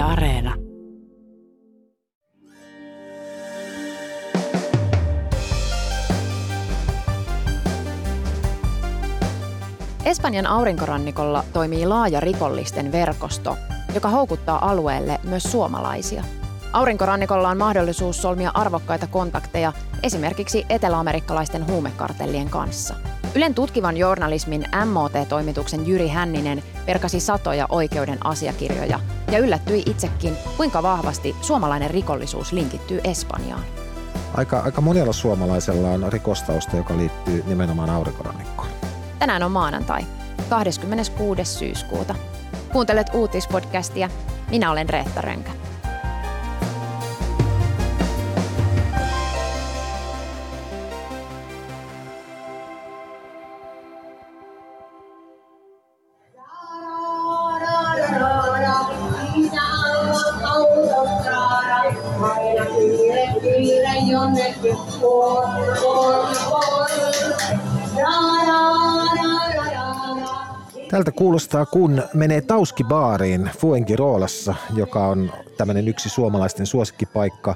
Areena. Espanjan aurinkorannikolla toimii laaja rikollisten verkosto, joka houkuttaa alueelle myös suomalaisia. Aurinkorannikolla on mahdollisuus solmia arvokkaita kontakteja esimerkiksi eteläamerikkalaisten huumekartellien kanssa. Ylen tutkivan journalismin MOT-toimituksen Jyri Hänninen perkasi satoja oikeuden asiakirjoja ja yllättyi itsekin, kuinka vahvasti suomalainen rikollisuus linkittyy Espanjaan. Aika, aika monella suomalaisella on rikostausta, joka liittyy nimenomaan aurinkorannikkoon. Tänään on maanantai, 26. syyskuuta. Kuuntelet uutispodcastia. Minä olen Reetta Rönkä. Tältä kuulostaa, kun menee Tauski-baariin Fuengiroolassa, joka on tämmöinen yksi suomalaisten suosikkipaikka.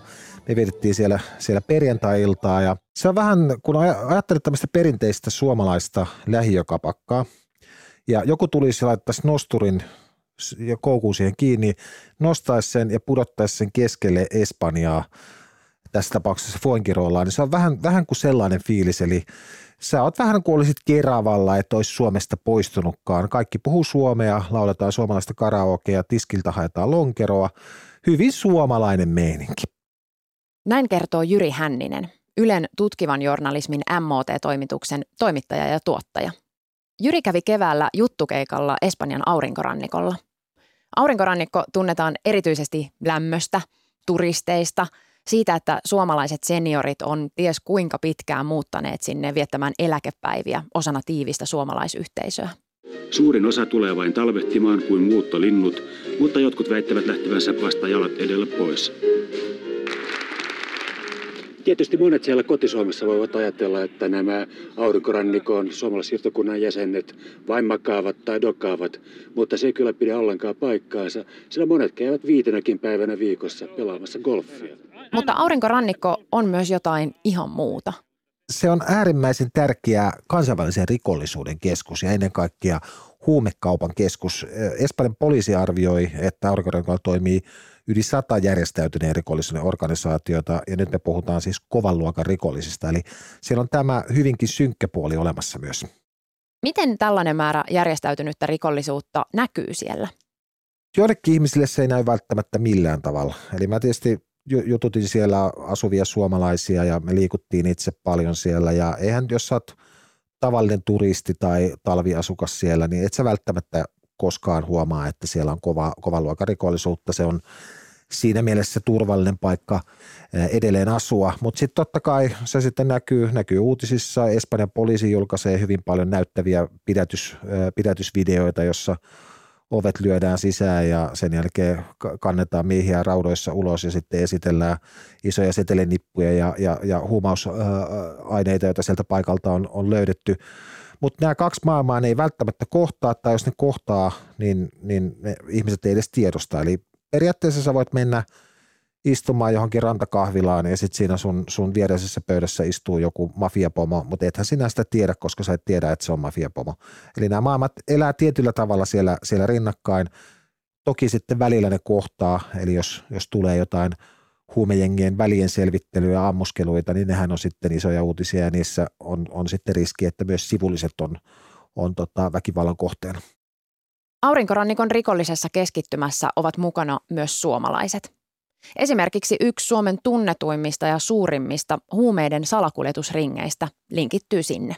Me vietettiin siellä, siellä perjantai-iltaa ja se on vähän, kun ajattelet tämmöistä perinteistä suomalaista lähiökapakkaa ja joku tulisi laittaisi nosturin ja koukun siihen kiinni, nostaisi sen ja pudottaisi sen keskelle Espanjaa, tässä tapauksessa Fuengirolaan, niin se on vähän, vähän kuin sellainen fiilis, eli sä oot vähän kuin olisit Keravalla, että olisi Suomesta poistunutkaan. Kaikki puhuu suomea, lauletaan suomalaista karaokea, tiskiltä haetaan lonkeroa. Hyvin suomalainen meininki. Näin kertoo Jyri Hänninen, Ylen tutkivan journalismin MOT-toimituksen toimittaja ja tuottaja. Jyri kävi keväällä juttukeikalla Espanjan aurinkorannikolla. Aurinkorannikko tunnetaan erityisesti lämmöstä, turisteista – siitä, että suomalaiset seniorit on ties kuinka pitkään muuttaneet sinne viettämään eläkepäiviä osana tiivistä suomalaisyhteisöä. Suurin osa tulee vain talvehtimaan kuin muuttolinnut, mutta jotkut väittävät lähtevänsä vasta jalat edellä pois. Tietysti monet siellä kotisuomessa voivat ajatella, että nämä aurinkorannikon suomalaissiirtokunnan jäsenet vain makaavat tai dokaavat, mutta se ei kyllä pidä ollenkaan paikkaansa, sillä monet käyvät viitenäkin päivänä viikossa pelaamassa golfia. Mutta aurinkorannikko on myös jotain ihan muuta. Se on äärimmäisen tärkeä kansainvälisen rikollisuuden keskus ja ennen kaikkea huumekaupan keskus. Espanjan poliisi arvioi, että aurinkorannikolla toimii yli sata järjestäytyneen rikollisuuden organisaatiota ja nyt me puhutaan siis kovan luokan rikollisista. Eli siellä on tämä hyvinkin synkkä puoli olemassa myös. Miten tällainen määrä järjestäytynyttä rikollisuutta näkyy siellä? Joillekin ihmisille se ei näy välttämättä millään tavalla. Eli mä tietysti jututin siellä asuvia suomalaisia ja me liikuttiin itse paljon siellä ja eihän jos sä oot tavallinen turisti tai talviasukas siellä, niin et sä välttämättä koskaan huomaa, että siellä on kova, kova luokan rikollisuutta. Se on siinä mielessä turvallinen paikka edelleen asua, mutta sitten totta kai se sitten näkyy, näkyy uutisissa. Espanjan poliisi julkaisee hyvin paljon näyttäviä pidätys, pidätysvideoita, jossa ovet lyödään sisään ja sen jälkeen kannetaan miehiä raudoissa ulos ja sitten esitellään isoja setelinippuja ja, ja, ja huumausaineita, joita sieltä paikalta on, on löydetty. Mutta nämä kaksi maailmaa ne ei välttämättä kohtaa, tai jos ne kohtaa, niin, niin ne ihmiset ei edes tiedosta. Eli periaatteessa sä voit mennä istumaan johonkin rantakahvilaan ja sitten siinä sun, sun viereisessä pöydässä istuu joku mafiapomo, mutta ethän sinä sitä tiedä, koska sä et tiedä, että se on mafiapomo. Eli nämä maailmat elää tietyllä tavalla siellä, siellä rinnakkain. Toki sitten välillä ne kohtaa, eli jos, jos tulee jotain huumejengien välien selvittelyä ja ammuskeluita, niin nehän on sitten isoja uutisia ja niissä on, on sitten riski, että myös sivulliset on, on tota väkivallan kohteena. Aurinkorannikon rikollisessa keskittymässä ovat mukana myös suomalaiset. Esimerkiksi yksi Suomen tunnetuimmista ja suurimmista huumeiden salakuljetusringeistä linkittyy sinne.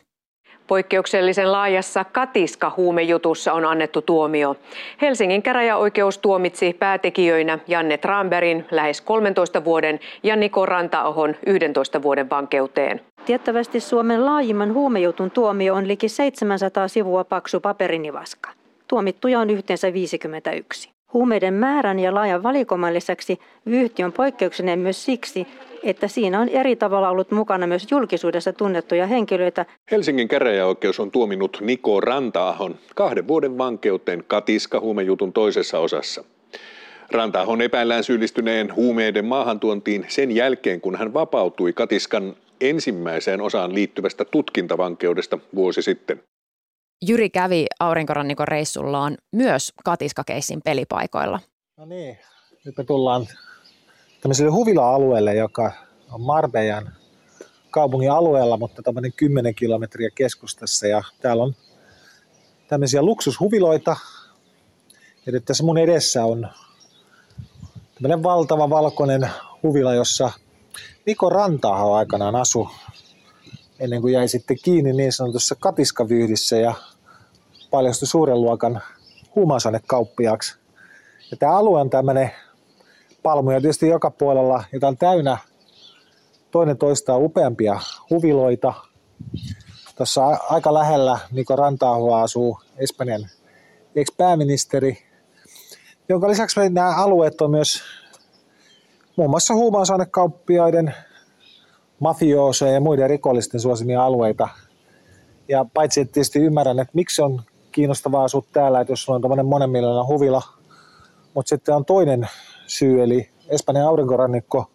Poikkeuksellisen laajassa Katiska-huumejutussa on annettu tuomio. Helsingin käräjäoikeus tuomitsi päätekijöinä Janne Tramberin lähes 13 vuoden ja Niko Rantaohon 11 vuoden vankeuteen. Tiettävästi Suomen laajimman huumejutun tuomio on liki 700 sivua paksu paperinivaska. Tuomittuja on yhteensä 51. Huumeiden määrän ja laajan valikoiman lisäksi vyyhti on poikkeuksellinen myös siksi, että siinä on eri tavalla ollut mukana myös julkisuudessa tunnettuja henkilöitä. Helsingin käräjäoikeus on tuominut Niko Rantaahon kahden vuoden vankeuteen katiska huumejutun toisessa osassa. Rantahon epäillään syyllistyneen huumeiden maahantuontiin sen jälkeen, kun hän vapautui Katiskan ensimmäiseen osaan liittyvästä tutkintavankeudesta vuosi sitten. Jyri kävi aurinkorannikon reissullaan myös Katiskakeissin pelipaikoilla. No niin, nyt me tullaan tämmöiselle huvila-alueelle, joka on Marbejan kaupungin alueella, mutta tämmöinen 10 kilometriä keskustassa. Ja täällä on tämmöisiä luksushuviloita. Ja nyt tässä mun edessä on tämmöinen valtava valkoinen huvila, jossa Niko Rantaaho aikanaan asu ennen kuin jäi sitten kiinni niin sanotussa katiskavyydissä ja paljastui suuren luokan huumausainekauppiaaksi. Ja tämä alue on tämmöinen palmuja tietysti joka puolella, jota on täynnä toinen toistaan upeampia huviloita. Tuossa aika lähellä Niko Rantaahua asuu Espanjan ex-pääministeri, jonka lisäksi nämä alueet on myös muun muassa huumausainekauppiaiden, mafiooseja ja muiden rikollisten suosimia alueita. Ja paitsi että tietysti ymmärrän, että miksi on kiinnostavaa asua täällä, että jos sulla on tämmöinen monen miljoonan huvila, mutta sitten on toinen syy, eli Espanjan aurinkorannikko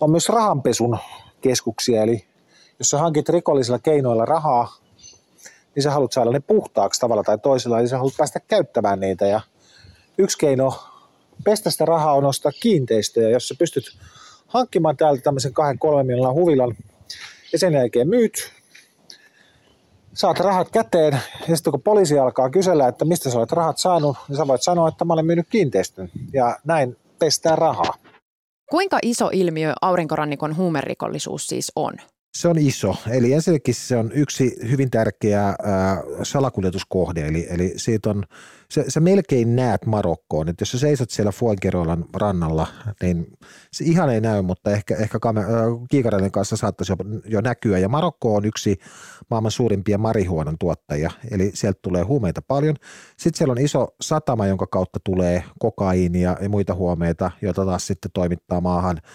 on myös rahanpesun keskuksia, eli jos sä hankit rikollisilla keinoilla rahaa, niin sä haluat saada ne puhtaaksi tavalla tai toisella, eli sä haluat päästä käyttämään niitä. Ja yksi keino pestä sitä rahaa on ostaa kiinteistöjä, jos sä pystyt hankkimaan täältä tämmöisen kahden kolmen miljoonan huvilan ja sen jälkeen myyt, saat rahat käteen ja sitten kun poliisi alkaa kysellä, että mistä sä olet rahat saanut, niin sä voit sanoa, että mä olen myynyt kiinteistön ja näin pestää rahaa. Kuinka iso ilmiö aurinkorannikon huumerikollisuus siis on? Se on iso. Eli ensinnäkin se on yksi hyvin tärkeä salakuljetuskohde. Eli, eli siitä on, se, sä melkein näet Marokkoon. Et jos sä seisot siellä Fuenkerolan rannalla, niin se ihan ei näy, mutta ehkä, ehkä kamer- äh, kiikareiden kanssa saattaisi jo, jo näkyä. Ja Marokko on yksi maailman suurimpia marihuonan tuottajia, eli sieltä tulee huumeita paljon. Sitten siellä on iso satama, jonka kautta tulee kokaiinia ja muita huomeita, joita taas sitten toimittaa maahan –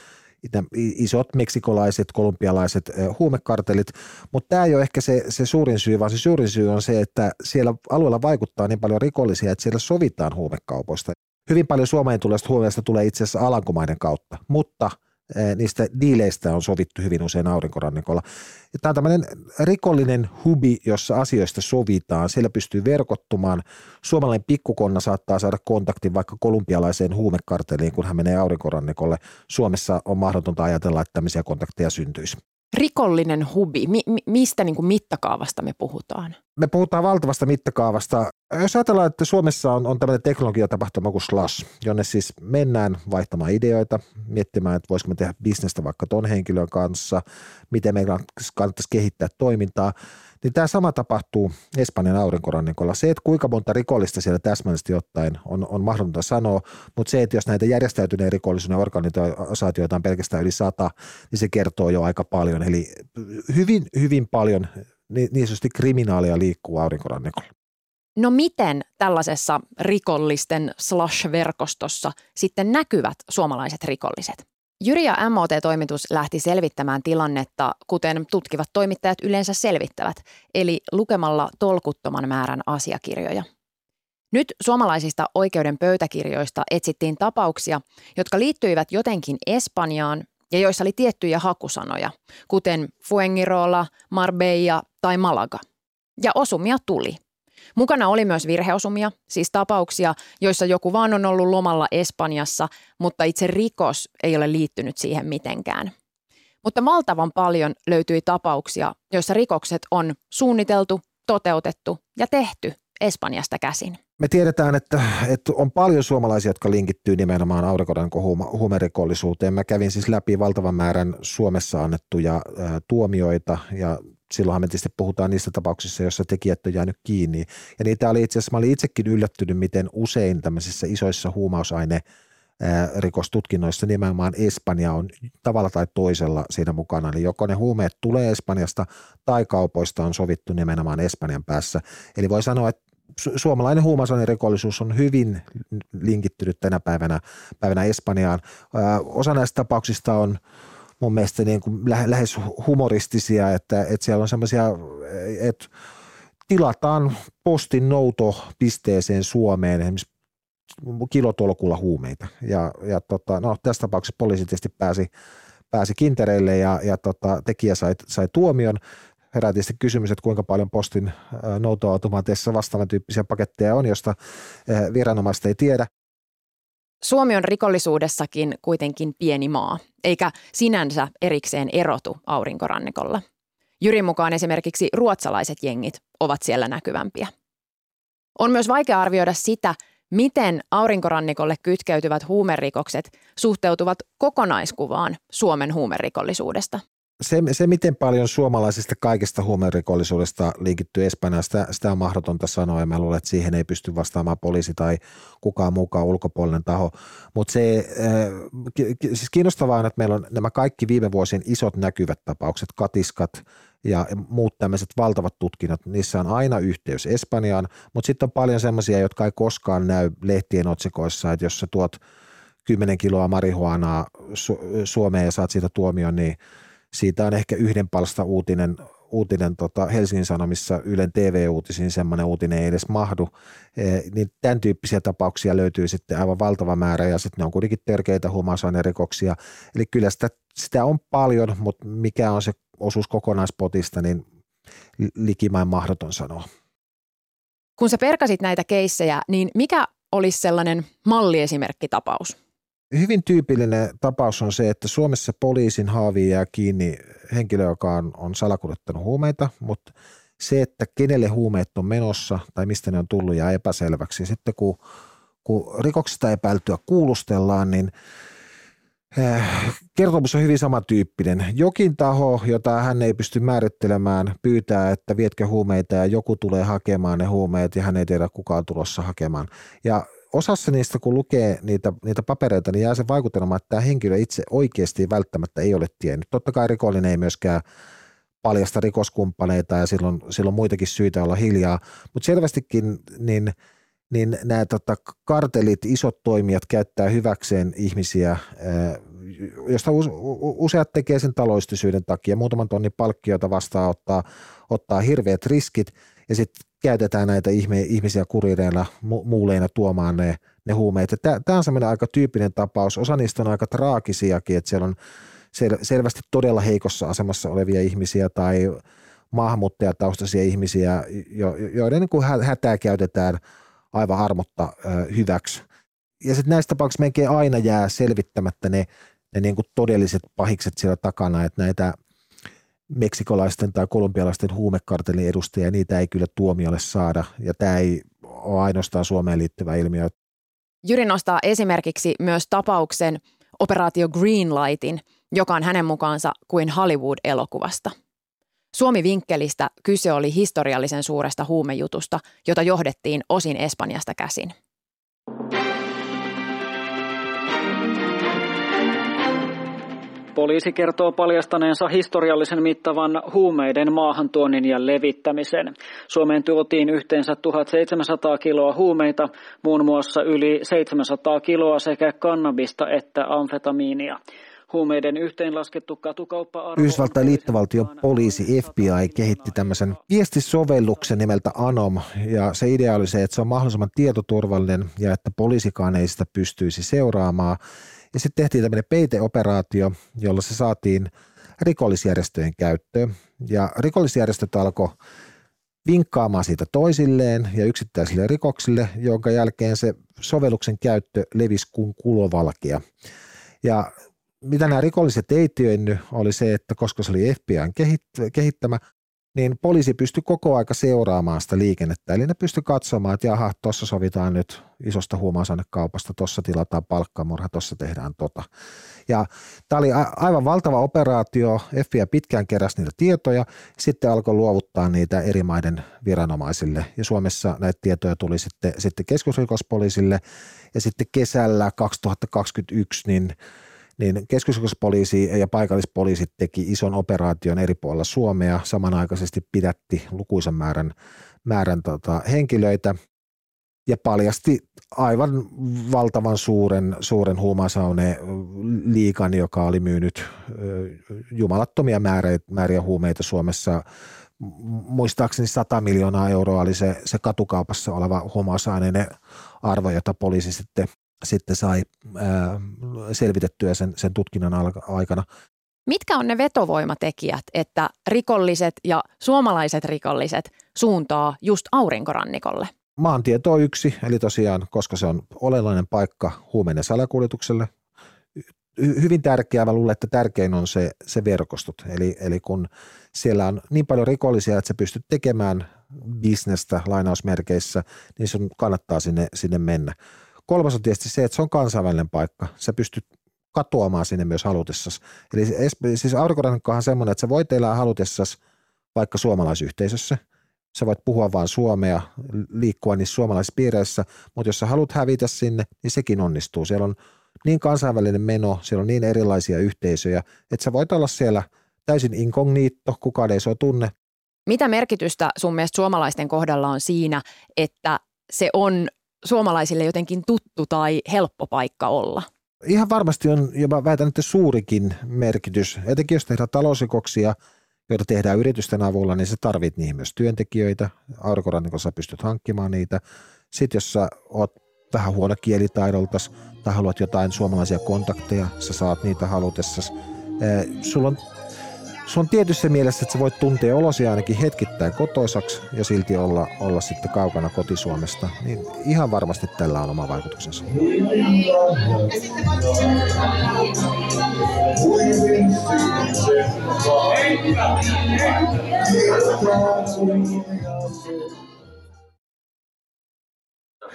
isot meksikolaiset, kolumbialaiset huumekartelit, mutta tämä ei ole ehkä se, se suurin syy, vaan se suurin syy on se, että siellä alueella vaikuttaa niin paljon rikollisia, että siellä sovitaan huumekaupoista. Hyvin paljon Suomeen tulevista huumeista tulee itse asiassa Alankomaiden kautta, mutta – niistä diileistä on sovittu hyvin usein aurinkorannikolla. Tämä on tämmöinen rikollinen hubi, jossa asioista sovitaan. Siellä pystyy verkottumaan. Suomalainen pikkukonna saattaa saada kontaktin vaikka kolumbialaiseen huumekarteliin, kun hän menee aurinkorannikolle. Suomessa on mahdotonta ajatella, että tämmöisiä kontakteja syntyisi. Rikollinen hubi, mi- mistä niin kuin mittakaavasta me puhutaan? Me puhutaan valtavasta mittakaavasta. Jos ajatellaan, että Suomessa on, on tämmöinen teknologiatapahtuma kuin Slash, jonne siis mennään vaihtamaan ideoita, miettimään, että voisiko me tehdä bisnestä vaikka ton henkilön kanssa, miten meidän kannattaisi kehittää toimintaa, niin tämä sama tapahtuu Espanjan aurinkorannikolla. Se, että kuinka monta rikollista siellä täsmällisesti ottaen on, on mahdotonta sanoa, mutta se, että jos näitä järjestäytyneen rikollisuuden organisaatioita on pelkästään yli sata, niin se kertoo jo aika paljon. Eli hyvin, hyvin paljon niin, niin sanotusti kriminaalia liikkuu aurinkorannikolla. No miten tällaisessa rikollisten slash-verkostossa sitten näkyvät suomalaiset rikolliset? Jyri ja MOT-toimitus lähti selvittämään tilannetta, kuten tutkivat toimittajat yleensä selvittävät, eli lukemalla tolkuttoman määrän asiakirjoja. Nyt suomalaisista oikeuden pöytäkirjoista etsittiin tapauksia, jotka liittyivät jotenkin Espanjaan ja joissa oli tiettyjä hakusanoja, kuten Fuengirola, Marbella tai Malaga. Ja osumia tuli. Mukana oli myös virheosumia, siis tapauksia, joissa joku vaan on ollut lomalla Espanjassa, mutta itse rikos ei ole liittynyt siihen mitenkään. Mutta valtavan paljon löytyi tapauksia, joissa rikokset on suunniteltu, toteutettu ja tehty Espanjasta käsin. Me tiedetään, että, että on paljon suomalaisia, jotka linkittyy nimenomaan aurinkodan huumerikollisuuteen. Mä kävin siis läpi valtavan määrän Suomessa annettuja ää, tuomioita ja silloinhan me tietysti puhutaan niistä tapauksissa, joissa tekijät on jäänyt kiinni. Ja niitä oli itse asiassa, mä olin itsekin yllättynyt, miten usein tämmöisissä isoissa huumausaine rikostutkinnoissa nimenomaan Espanja on tavalla tai toisella siinä mukana. Eli joko ne huumeet tulee Espanjasta tai kaupoista on sovittu nimenomaan Espanjan päässä. Eli voi sanoa, että suomalainen huumausainerikollisuus on hyvin linkittynyt tänä päivänä, päivänä Espanjaan. Osa näistä tapauksista on mun mielestä niin kuin lähes humoristisia, että, että siellä on semmoisia, että tilataan postin noutopisteeseen Suomeen esimerkiksi kilotolkulla huumeita. Ja, ja tota, no, tässä tapauksessa poliisi tietysti pääsi, pääsi kintereille ja, ja tota, tekijä sai, sai tuomion. Herää tietysti kysymys, että kuinka paljon postin noutoautomaateissa vastaavan tyyppisiä paketteja on, josta viranomaiset ei tiedä. Suomi on rikollisuudessakin kuitenkin pieni maa, eikä sinänsä erikseen erotu aurinkorannikolla. Jyrin mukaan esimerkiksi ruotsalaiset jengit ovat siellä näkyvämpiä. On myös vaikea arvioida sitä, miten aurinkorannikolle kytkeytyvät huumerikokset suhteutuvat kokonaiskuvaan Suomen huumerikollisuudesta se, se, miten paljon suomalaisista kaikesta huumerikollisuudesta linkittyy Espanjaan, sitä, sitä on mahdotonta sanoa ja mä luulen, että siihen ei pysty vastaamaan poliisi tai kukaan mukaan ulkopuolinen taho. Mutta se äh, siis kiinnostavaa on, että meillä on nämä kaikki viime vuosien isot näkyvät tapaukset, katiskat ja muut tämmöiset valtavat tutkinnot, niissä on aina yhteys Espanjaan, mutta sitten on paljon semmoisia, jotka ei koskaan näy lehtien otsikoissa, että jos sä tuot 10 kiloa marihuanaa Su- Suomeen ja saat siitä tuomion, niin – siitä on ehkä yhden palsta uutinen, uutinen tota Helsingin Sanomissa Ylen TV-uutisiin semmoinen uutinen ei edes mahdu, e, niin tämän tyyppisiä tapauksia löytyy sitten aivan valtava määrä ja sitten ne on kuitenkin törkeitä huumausainerikoksia. Eli kyllä sitä, sitä on paljon, mutta mikä on se osuus kokonaispotista, niin likimain mahdoton sanoa. Kun sä perkasit näitä keissejä, niin mikä olisi sellainen malliesimerkkitapaus? Hyvin tyypillinen tapaus on se, että Suomessa poliisin haaviin jää kiinni henkilö, joka on, on salakuljettanut huumeita, mutta se, että kenelle huumeet on menossa tai mistä ne on tullut, jää epäselväksi. Sitten kun, kun rikoksesta epäiltyä kuulustellaan, niin eh, kertomus on hyvin samantyyppinen. Jokin taho, jota hän ei pysty määrittelemään, pyytää, että vietkö huumeita ja joku tulee hakemaan ne huumeet ja hän ei tiedä kukaan tulossa hakemaan. Ja osassa niistä, kun lukee niitä, niitä papereita, niin jää se vaikutelma, että tämä henkilö itse oikeasti välttämättä ei ole tiennyt. Totta kai rikollinen ei myöskään paljasta rikoskumppaneita ja silloin, silloin muitakin syitä olla hiljaa, mutta selvästikin niin, niin nämä tota, kartelit, isot toimijat käyttää hyväkseen ihmisiä, josta useat tekee sen taloistisyyden takia. Muutaman tonnin palkkiota vastaan ottaa, ottaa hirveät riskit ja sitten käytetään näitä ihmisiä kurireilla, muuleina tuomaan ne, ne huumeet. Tämä on semmoinen aika tyyppinen tapaus. Osa niistä on aika traagisiakin, että siellä on sel, selvästi todella heikossa asemassa olevia ihmisiä tai maahanmuuttajataustaisia ihmisiä, jo, joiden niin kuin hätää käytetään aivan armotta ö, hyväksi. Ja sitten näistä tapauksissa melkein aina jää selvittämättä ne, ne niin kuin todelliset pahikset siellä takana, että näitä – meksikolaisten tai kolumbialaisten huumekartelin edustajia, niitä ei kyllä tuomiolle saada, ja tämä ei ole ainoastaan Suomeen liittyvä ilmiö. Jyri nostaa esimerkiksi myös tapauksen operaatio Greenlightin, joka on hänen mukaansa kuin Hollywood-elokuvasta. Suomi-vinkkelistä kyse oli historiallisen suuresta huumejutusta, jota johdettiin osin Espanjasta käsin. Poliisi kertoo paljastaneensa historiallisen mittavan huumeiden maahantuonnin ja levittämisen. Suomeen tuotiin yhteensä 1700 kiloa huumeita, muun muassa yli 700 kiloa sekä kannabista että amfetamiinia. Huumeiden yhteenlaskettu katukauppa Yhdysvaltain liittovaltion poliisi FBI kehitti tämmöisen viestisovelluksen nimeltä Anom, ja se idea oli se, että se on mahdollisimman tietoturvallinen ja että poliisikaan ei sitä pystyisi seuraamaan. Ja sitten tehtiin tämmöinen peiteoperaatio, jolla se saatiin rikollisjärjestöjen käyttöön. Ja rikollisjärjestöt alkoi vinkkaamaan siitä toisilleen ja yksittäisille rikoksille, jonka jälkeen se sovelluksen käyttö levisi kuin kulovalkea. Ja mitä nämä rikolliset ei tiennyt, oli se, että koska se oli FBIn kehittämä, niin poliisi pystyi koko aika seuraamaan sitä liikennettä. Eli ne pystyi katsomaan, että jaha, tuossa sovitaan nyt isosta huumausainekaupasta, tuossa tilataan palkkamurha, tuossa tehdään tota. Ja tämä oli aivan valtava operaatio, FBI pitkään keräsi niitä tietoja, sitten alkoi luovuttaa niitä eri maiden viranomaisille. Ja Suomessa näitä tietoja tuli sitten, sitten keskusrikospoliisille, ja sitten kesällä 2021 niin niin keskusrikospoliisi ja paikallispoliisit teki ison operaation eri puolilla Suomea. Samanaikaisesti pidätti lukuisen määrän, määrän tota, henkilöitä ja paljasti aivan valtavan suuren, suuren huumausaune liikan, joka oli myynyt jumalattomia määriä, määriä huumeita Suomessa muistaakseni 100 miljoonaa euroa oli se, se katukaupassa oleva huumausaineiden arvo, jota poliisi sitten, sitten sai ää, selvitettyä sen, sen tutkinnan aikana. Mitkä on ne vetovoimatekijät, että rikolliset ja suomalaiset rikolliset suuntaa just aurinkorannikolle? Maantieto on yksi, eli tosiaan, koska se on olennainen paikka huumeiden salakuljetukselle. Hyvin tärkeää, mä luulen, että tärkein on se, se verkostot. Eli, eli kun siellä on niin paljon rikollisia, että sä pystyt tekemään bisnestä lainausmerkeissä, niin sun kannattaa sinne, sinne mennä. Kolmas on tietysti se, että se on kansainvälinen paikka. Sä pystyt katoamaan sinne myös halutessasi. Eli siis aurinkorannikko on semmoinen, että sä voit elää halutessasi vaikka suomalaisyhteisössä. Sä voit puhua vain suomea, liikkua niissä suomalaisissa piireissä, mutta jos sä haluat hävitä sinne, niin sekin onnistuu. Siellä on niin kansainvälinen meno, siellä on niin erilaisia yhteisöjä, että sä voit olla siellä täysin inkognito, kukaan ei sua tunne. Mitä merkitystä sun mielestä suomalaisten kohdalla on siinä, että se on suomalaisille jotenkin tuttu tai helppo paikka olla? Ihan varmasti on, ja mä väitän, että suurikin merkitys. Etenkin jos tehdään talousrikoksia, joita tehdään yritysten avulla, niin se tarvit niihin myös työntekijöitä. Aurinkorannikossa pystyt hankkimaan niitä. Sitten jos sä oot vähän huono kielitaidoltas tai haluat jotain suomalaisia kontakteja, sä saat niitä halutessasi. Sulla on se on tietyssä mielessä, että sä voit tuntea olosi ainakin hetkittäin kotoisaksi ja silti olla, olla sitten kaukana kotisuomesta, niin ihan varmasti tällä on oma vaikutuksensa.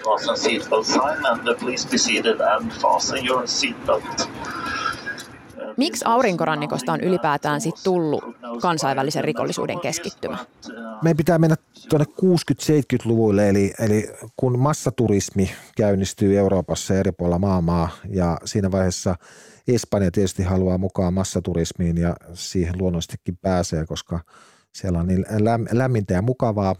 Fasten seatbelt sign and please be seated and fasten your seatbelt. Miksi aurinkorannikosta on ylipäätään sit tullut kansainvälisen rikollisuuden keskittymä? Meidän pitää mennä tuonne 60-70-luvuille, eli, eli kun massaturismi käynnistyy Euroopassa eri puolilla maailmaa ja siinä vaiheessa Espanja tietysti haluaa mukaan massaturismiin ja siihen luonnollisestikin pääsee, koska siellä on niin lämmintä ja mukavaa.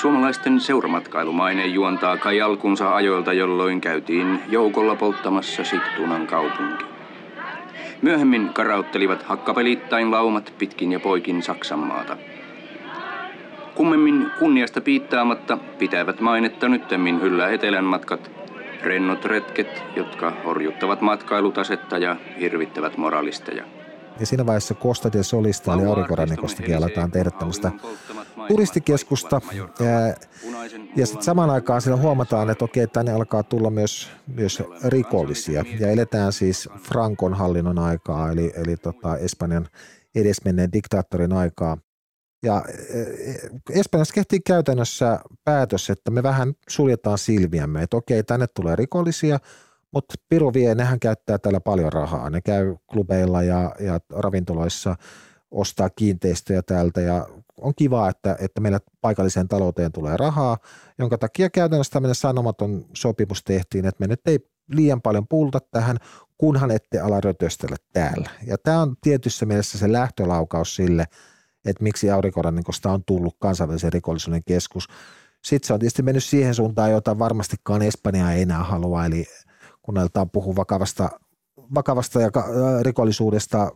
Suomalaisten seuramatkailumaiне juontaa kai alkunsa ajoilta, jolloin käytiin joukolla polttamassa Siktunan kaupunki. Myöhemmin karauttelivat hakkapelittain laumat pitkin ja poikin Saksanmaata. Kummemmin kunniasta piittaamatta pitävät mainetta nyttemmin yllä etelän matkat, rennot retket, jotka horjuttavat matkailutasetta ja hirvittävät moralisteja. Ja siinä vaiheessa Costa del Solista eli aurinkorannikostakin aletaan tehdä tämmöistä turistikeskusta. Ja, ja sitten samaan aikaan siinä huomataan, että okei, tänne alkaa tulla myös, myös rikollisia. Ja eletään siis Frankon hallinnon aikaa, eli, eli tota Espanjan edesmenneen diktaattorin aikaa. Ja Espanjassa kehtiin käytännössä päätös, että me vähän suljetaan silmiämme, että okei, tänne tulee rikollisia – mutta Piru vie, nehän käyttää täällä paljon rahaa. Ne käy klubeilla ja, ja ravintoloissa, ostaa kiinteistöjä täältä ja on kiva, että, että meillä paikalliseen talouteen tulee rahaa, jonka takia käytännössä tämmöinen sanomaton sopimus tehtiin, että me nyt ei liian paljon puulta tähän, kunhan ette ala rötöstellä täällä. Ja tämä on tietyssä mielessä se lähtölaukaus sille, että miksi aurinkorannikosta on tullut kansainvälisen rikollisuuden keskus. Sitten se on tietysti mennyt siihen suuntaan, jota varmastikaan Espanja ei enää halua, eli kun aletaan puhua vakavasta, vakavasta ja rikollisuudesta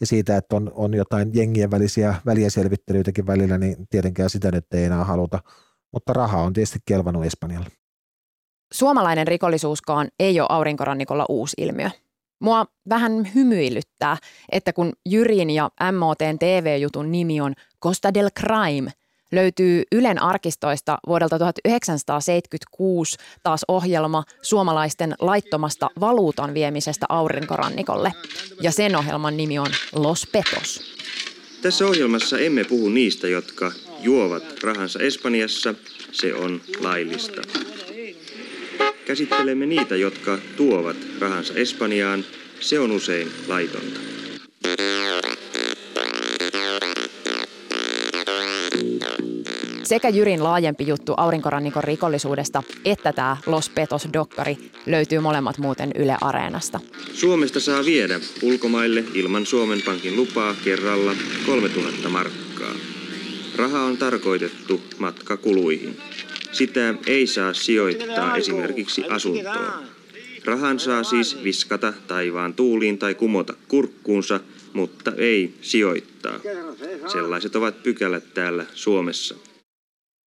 ja siitä, että on, on jotain jengien välisiä välienselvittelyitäkin välillä, niin tietenkään sitä nyt ei enää haluta. Mutta raha on tietysti kelvannut Espanjalle. Suomalainen rikollisuuskaan ei ole aurinkorannikolla uusi ilmiö. Mua vähän hymyilyttää, että kun Jyrin ja MOTn TV-jutun nimi on Costa del Crime – löytyy Ylen arkistoista vuodelta 1976 taas ohjelma suomalaisten laittomasta valuutan viemisestä aurinkorannikolle. Ja sen ohjelman nimi on Los Petos. Tässä ohjelmassa emme puhu niistä, jotka juovat rahansa Espanjassa. Se on laillista. Käsittelemme niitä, jotka tuovat rahansa Espanjaan. Se on usein laitonta. Sekä Jyrin laajempi juttu aurinkorannikon rikollisuudesta että tämä Los Petos-dokkari löytyy molemmat muuten Yle Areenasta. Suomesta saa viedä ulkomaille ilman Suomen Pankin lupaa kerralla 3000 markkaa. Raha on tarkoitettu matkakuluihin. Sitä ei saa sijoittaa esimerkiksi asuntoon. Rahan saa siis viskata taivaan tuuliin tai kumota kurkkuunsa – mutta ei sijoittaa. Sellaiset ovat pykälät täällä Suomessa.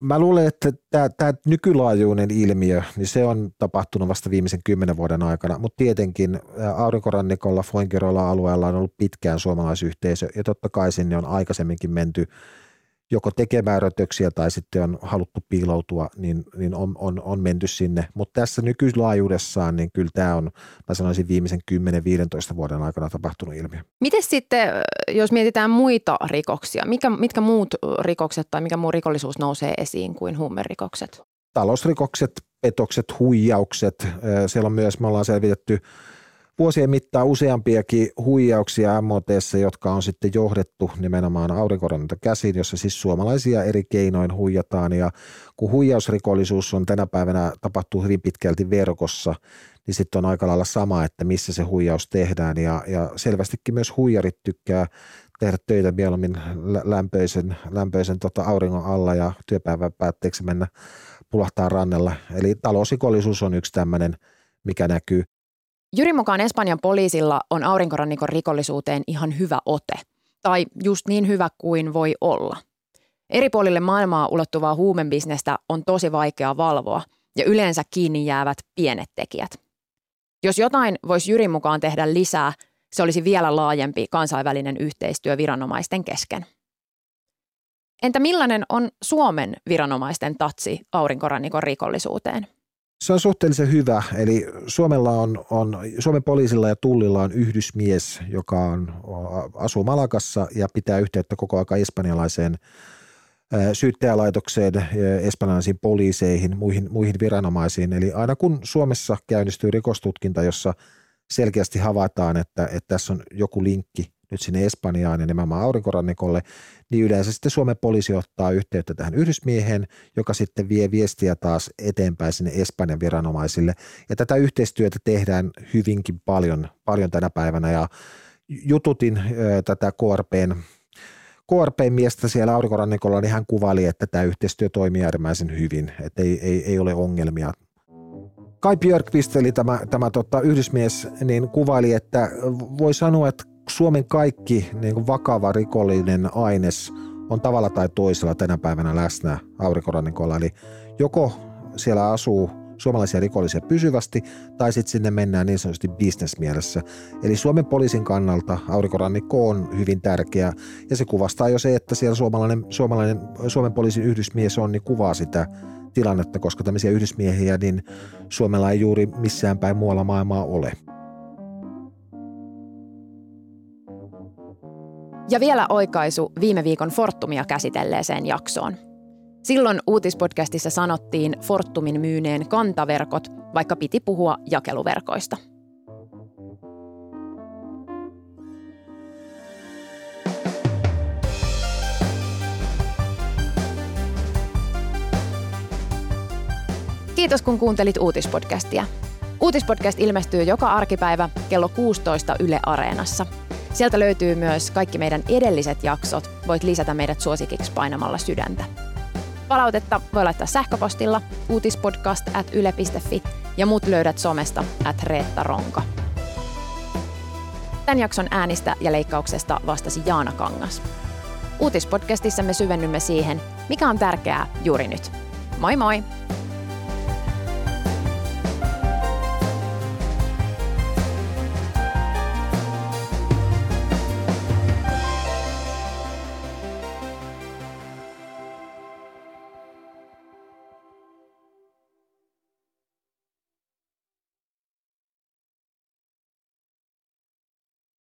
Mä luulen, että tämä, nykylaajuinen ilmiö, niin se on tapahtunut vasta viimeisen kymmenen vuoden aikana, mutta tietenkin aurinkorannikolla, Foinkeroilla alueella on ollut pitkään suomalaisyhteisö, ja totta kai sinne on aikaisemminkin menty joko tekemään rötöksiä tai sitten on haluttu piiloutua, niin, niin on, on, on menty sinne. Mutta tässä nykylaajuudessaan, niin kyllä tämä on, mä sanoisin, viimeisen 10-15 vuoden aikana tapahtunut ilmiö. Miten sitten, jos mietitään muita rikoksia, mikä, mitkä muut rikokset tai mikä muu rikollisuus nousee esiin kuin huumerikokset? Talousrikokset, petokset, huijaukset. Siellä on myös, me ollaan selvitetty vuosien mittaan useampiakin huijauksia MOT, jotka on sitten johdettu nimenomaan aurinkorannalta käsin, jossa siis suomalaisia eri keinoin huijataan. Ja kun huijausrikollisuus on tänä päivänä tapahtuu hyvin pitkälti verkossa, niin sitten on aika lailla sama, että missä se huijaus tehdään. Ja, ja selvästikin myös huijarit tykkää tehdä töitä mieluummin lämpöisen, lämpöisen tota auringon alla ja työpäivän päätteeksi mennä pulahtaa rannella. Eli talousrikollisuus on yksi tämmöinen, mikä näkyy. Jyrin mukaan Espanjan poliisilla on aurinkorannikon rikollisuuteen ihan hyvä ote. Tai just niin hyvä kuin voi olla. Eri puolille maailmaa ulottuvaa huumebisnestä on tosi vaikea valvoa ja yleensä kiinni jäävät pienet tekijät. Jos jotain voisi Jyrin mukaan tehdä lisää, se olisi vielä laajempi kansainvälinen yhteistyö viranomaisten kesken. Entä millainen on Suomen viranomaisten tatsi aurinkorannikon rikollisuuteen? Se on suhteellisen hyvä. Eli Suomella on, on, Suomen poliisilla ja tullilla on yhdysmies, joka on, asuu Malakassa ja pitää yhteyttä koko ajan espanjalaiseen syyttäjälaitokseen, espanjalaisiin poliiseihin, muihin, muihin viranomaisiin. Eli aina kun Suomessa käynnistyy rikostutkinta, jossa selkeästi havaitaan, että, että tässä on joku linkki nyt sinne Espanjaan ja nimenomaan aurinkorannikolle, niin yleensä sitten Suomen poliisi ottaa yhteyttä tähän yhdysmieheen, joka sitten vie viestiä taas eteenpäin sinne Espanjan viranomaisille. Ja tätä yhteistyötä tehdään hyvinkin paljon, paljon tänä päivänä ja jututin ö, tätä KRPn KRPn miestä siellä aurinkorannikolla, niin hän kuvaili, että tämä yhteistyö toimii äärimmäisen hyvin, että ei, ei, ei ole ongelmia Kai Björkvist, eli tämä, tämä tota, yhdysmies, niin kuvaili, että voi sanoa, että Suomen kaikki niin kuin vakava rikollinen aines on tavalla tai toisella tänä päivänä läsnä aurinkorannikolla. Eli joko siellä asuu suomalaisia rikollisia pysyvästi, tai sitten sinne mennään niin sanotusti bisnesmielessä. Eli Suomen poliisin kannalta aurinkorannikko on hyvin tärkeä, ja se kuvastaa jo se, että siellä suomalainen, suomalainen Suomen poliisin yhdysmies on, niin kuvaa sitä tilannetta, koska tämmöisiä yhdysmiehiä, niin Suomella ei juuri missään päin muualla maailmaa ole. Ja vielä oikaisu viime viikon Fortumia käsitelleeseen jaksoon. Silloin uutispodcastissa sanottiin Fortumin myyneen kantaverkot, vaikka piti puhua jakeluverkoista. Kiitos kun kuuntelit uutispodcastia. Uutispodcast ilmestyy joka arkipäivä kello 16 Yle Areenassa – Sieltä löytyy myös kaikki meidän edelliset jaksot. Voit lisätä meidät suosikiksi painamalla sydäntä. Palautetta voi laittaa sähköpostilla uutispodcast at yle.fi ja muut löydät somesta at Reetta Ronka. Tämän jakson äänistä ja leikkauksesta vastasi Jaana Kangas. Uutispodcastissa me syvennymme siihen, mikä on tärkeää juuri nyt. Moi moi!